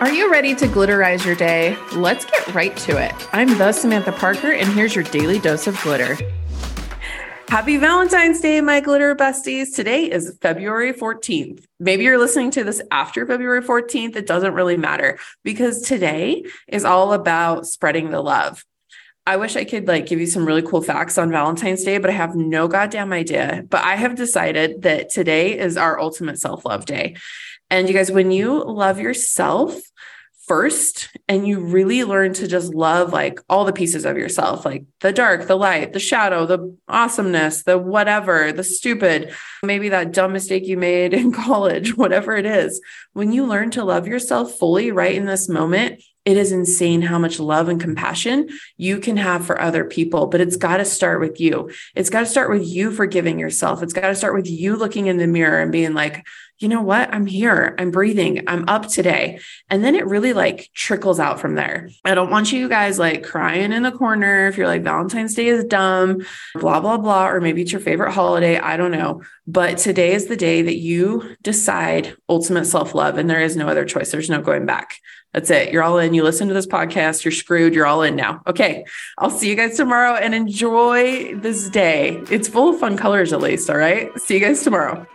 Are you ready to glitterize your day? Let's get right to it. I'm the Samantha Parker, and here's your daily dose of glitter. Happy Valentine's Day, my glitter besties. Today is February 14th. Maybe you're listening to this after February 14th. It doesn't really matter because today is all about spreading the love. I wish I could like give you some really cool facts on Valentine's Day, but I have no goddamn idea. But I have decided that today is our ultimate self love day. And you guys, when you love yourself first and you really learn to just love like all the pieces of yourself, like the dark, the light, the shadow, the awesomeness, the whatever, the stupid, maybe that dumb mistake you made in college, whatever it is. When you learn to love yourself fully right in this moment, it is insane how much love and compassion you can have for other people, but it's got to start with you. It's got to start with you forgiving yourself. It's got to start with you looking in the mirror and being like, you know what? I'm here. I'm breathing. I'm up today. And then it really like trickles out from there. I don't want you guys like crying in the corner if you're like Valentine's Day is dumb, blah, blah, blah. Or maybe it's your favorite holiday. I don't know. But today is the day that you decide ultimate self love. And there is no other choice. There's no going back. That's it. You're all in. You listen to this podcast, you're screwed. You're all in now. Okay. I'll see you guys tomorrow and enjoy this day. It's full of fun colors, at least. All right. See you guys tomorrow.